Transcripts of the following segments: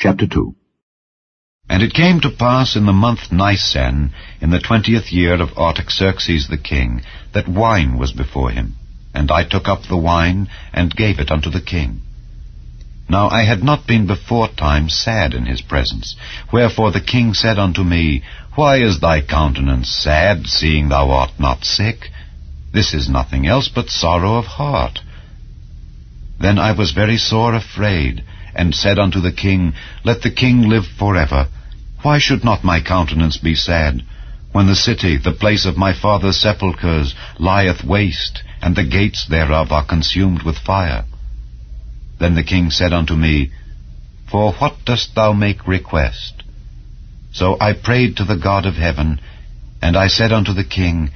Chapter 2 And it came to pass in the month Nisan, in the twentieth year of Artaxerxes the king, that wine was before him. And I took up the wine, and gave it unto the king. Now I had not been before time sad in his presence. Wherefore the king said unto me, Why is thy countenance sad, seeing thou art not sick? This is nothing else but sorrow of heart. Then I was very sore afraid, and said unto the king, Let the king live for ever. Why should not my countenance be sad, when the city, the place of my father's sepulchres, lieth waste, and the gates thereof are consumed with fire? Then the king said unto me, For what dost thou make request? So I prayed to the God of heaven, and I said unto the king,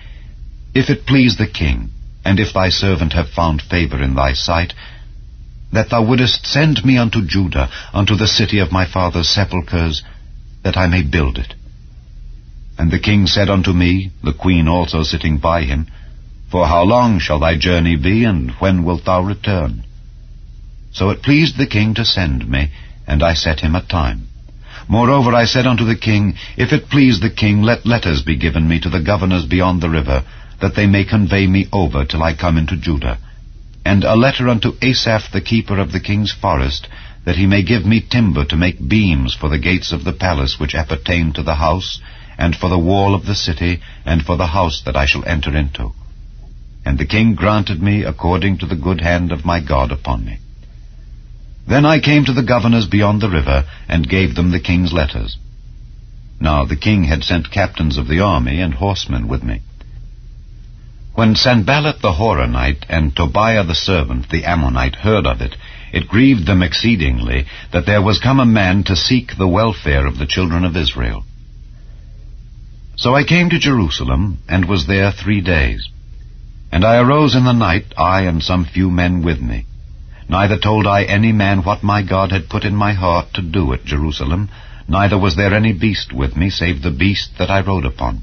If it please the king, and if thy servant have found favor in thy sight, that thou wouldest send me unto Judah, unto the city of my father's sepulchres, that I may build it. And the king said unto me, the queen also sitting by him, For how long shall thy journey be, and when wilt thou return? So it pleased the king to send me, and I set him a time. Moreover I said unto the king, If it please the king, let letters be given me to the governors beyond the river, that they may convey me over till I come into Judah. And a letter unto Asaph the keeper of the king's forest, that he may give me timber to make beams for the gates of the palace which appertain to the house, and for the wall of the city, and for the house that I shall enter into. And the king granted me according to the good hand of my God upon me. Then I came to the governors beyond the river, and gave them the king's letters. Now the king had sent captains of the army and horsemen with me. When Sanballat the Horonite and Tobiah the servant, the Ammonite, heard of it, it grieved them exceedingly that there was come a man to seek the welfare of the children of Israel. So I came to Jerusalem, and was there three days. And I arose in the night, I and some few men with me. Neither told I any man what my God had put in my heart to do at Jerusalem, neither was there any beast with me, save the beast that I rode upon.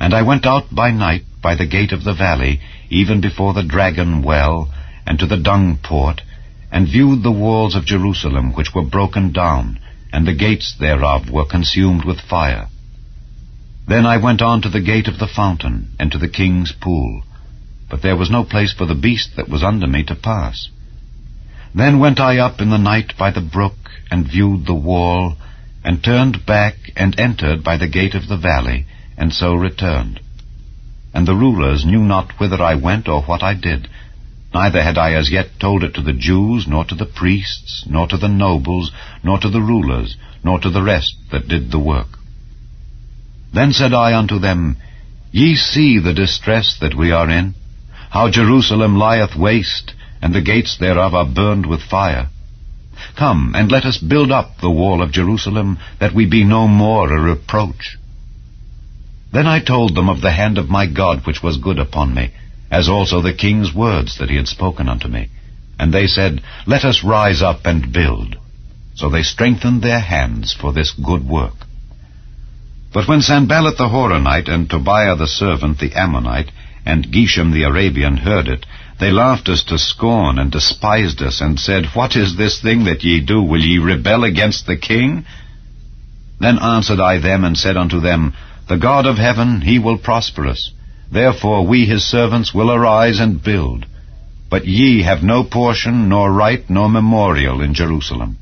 And I went out by night by the gate of the valley, even before the dragon well, and to the dung port, and viewed the walls of Jerusalem, which were broken down, and the gates thereof were consumed with fire. Then I went on to the gate of the fountain, and to the king's pool, but there was no place for the beast that was under me to pass. Then went I up in the night by the brook, and viewed the wall, and turned back, and entered by the gate of the valley, and so returned. And the rulers knew not whither I went or what I did, neither had I as yet told it to the Jews, nor to the priests, nor to the nobles, nor to the rulers, nor to the rest that did the work. Then said I unto them, Ye see the distress that we are in, how Jerusalem lieth waste, and the gates thereof are burned with fire. Come, and let us build up the wall of Jerusalem, that we be no more a reproach. Then I told them of the hand of my God which was good upon me, as also the king's words that he had spoken unto me. And they said, Let us rise up and build. So they strengthened their hands for this good work. But when Sanballat the Horonite and Tobiah the servant the Ammonite and Geshem the Arabian heard it, they laughed us to scorn and despised us and said, What is this thing that ye do? Will ye rebel against the king? Then answered I them and said unto them, the God of heaven, he will prosper us. Therefore we his servants will arise and build. But ye have no portion, nor right, nor memorial in Jerusalem.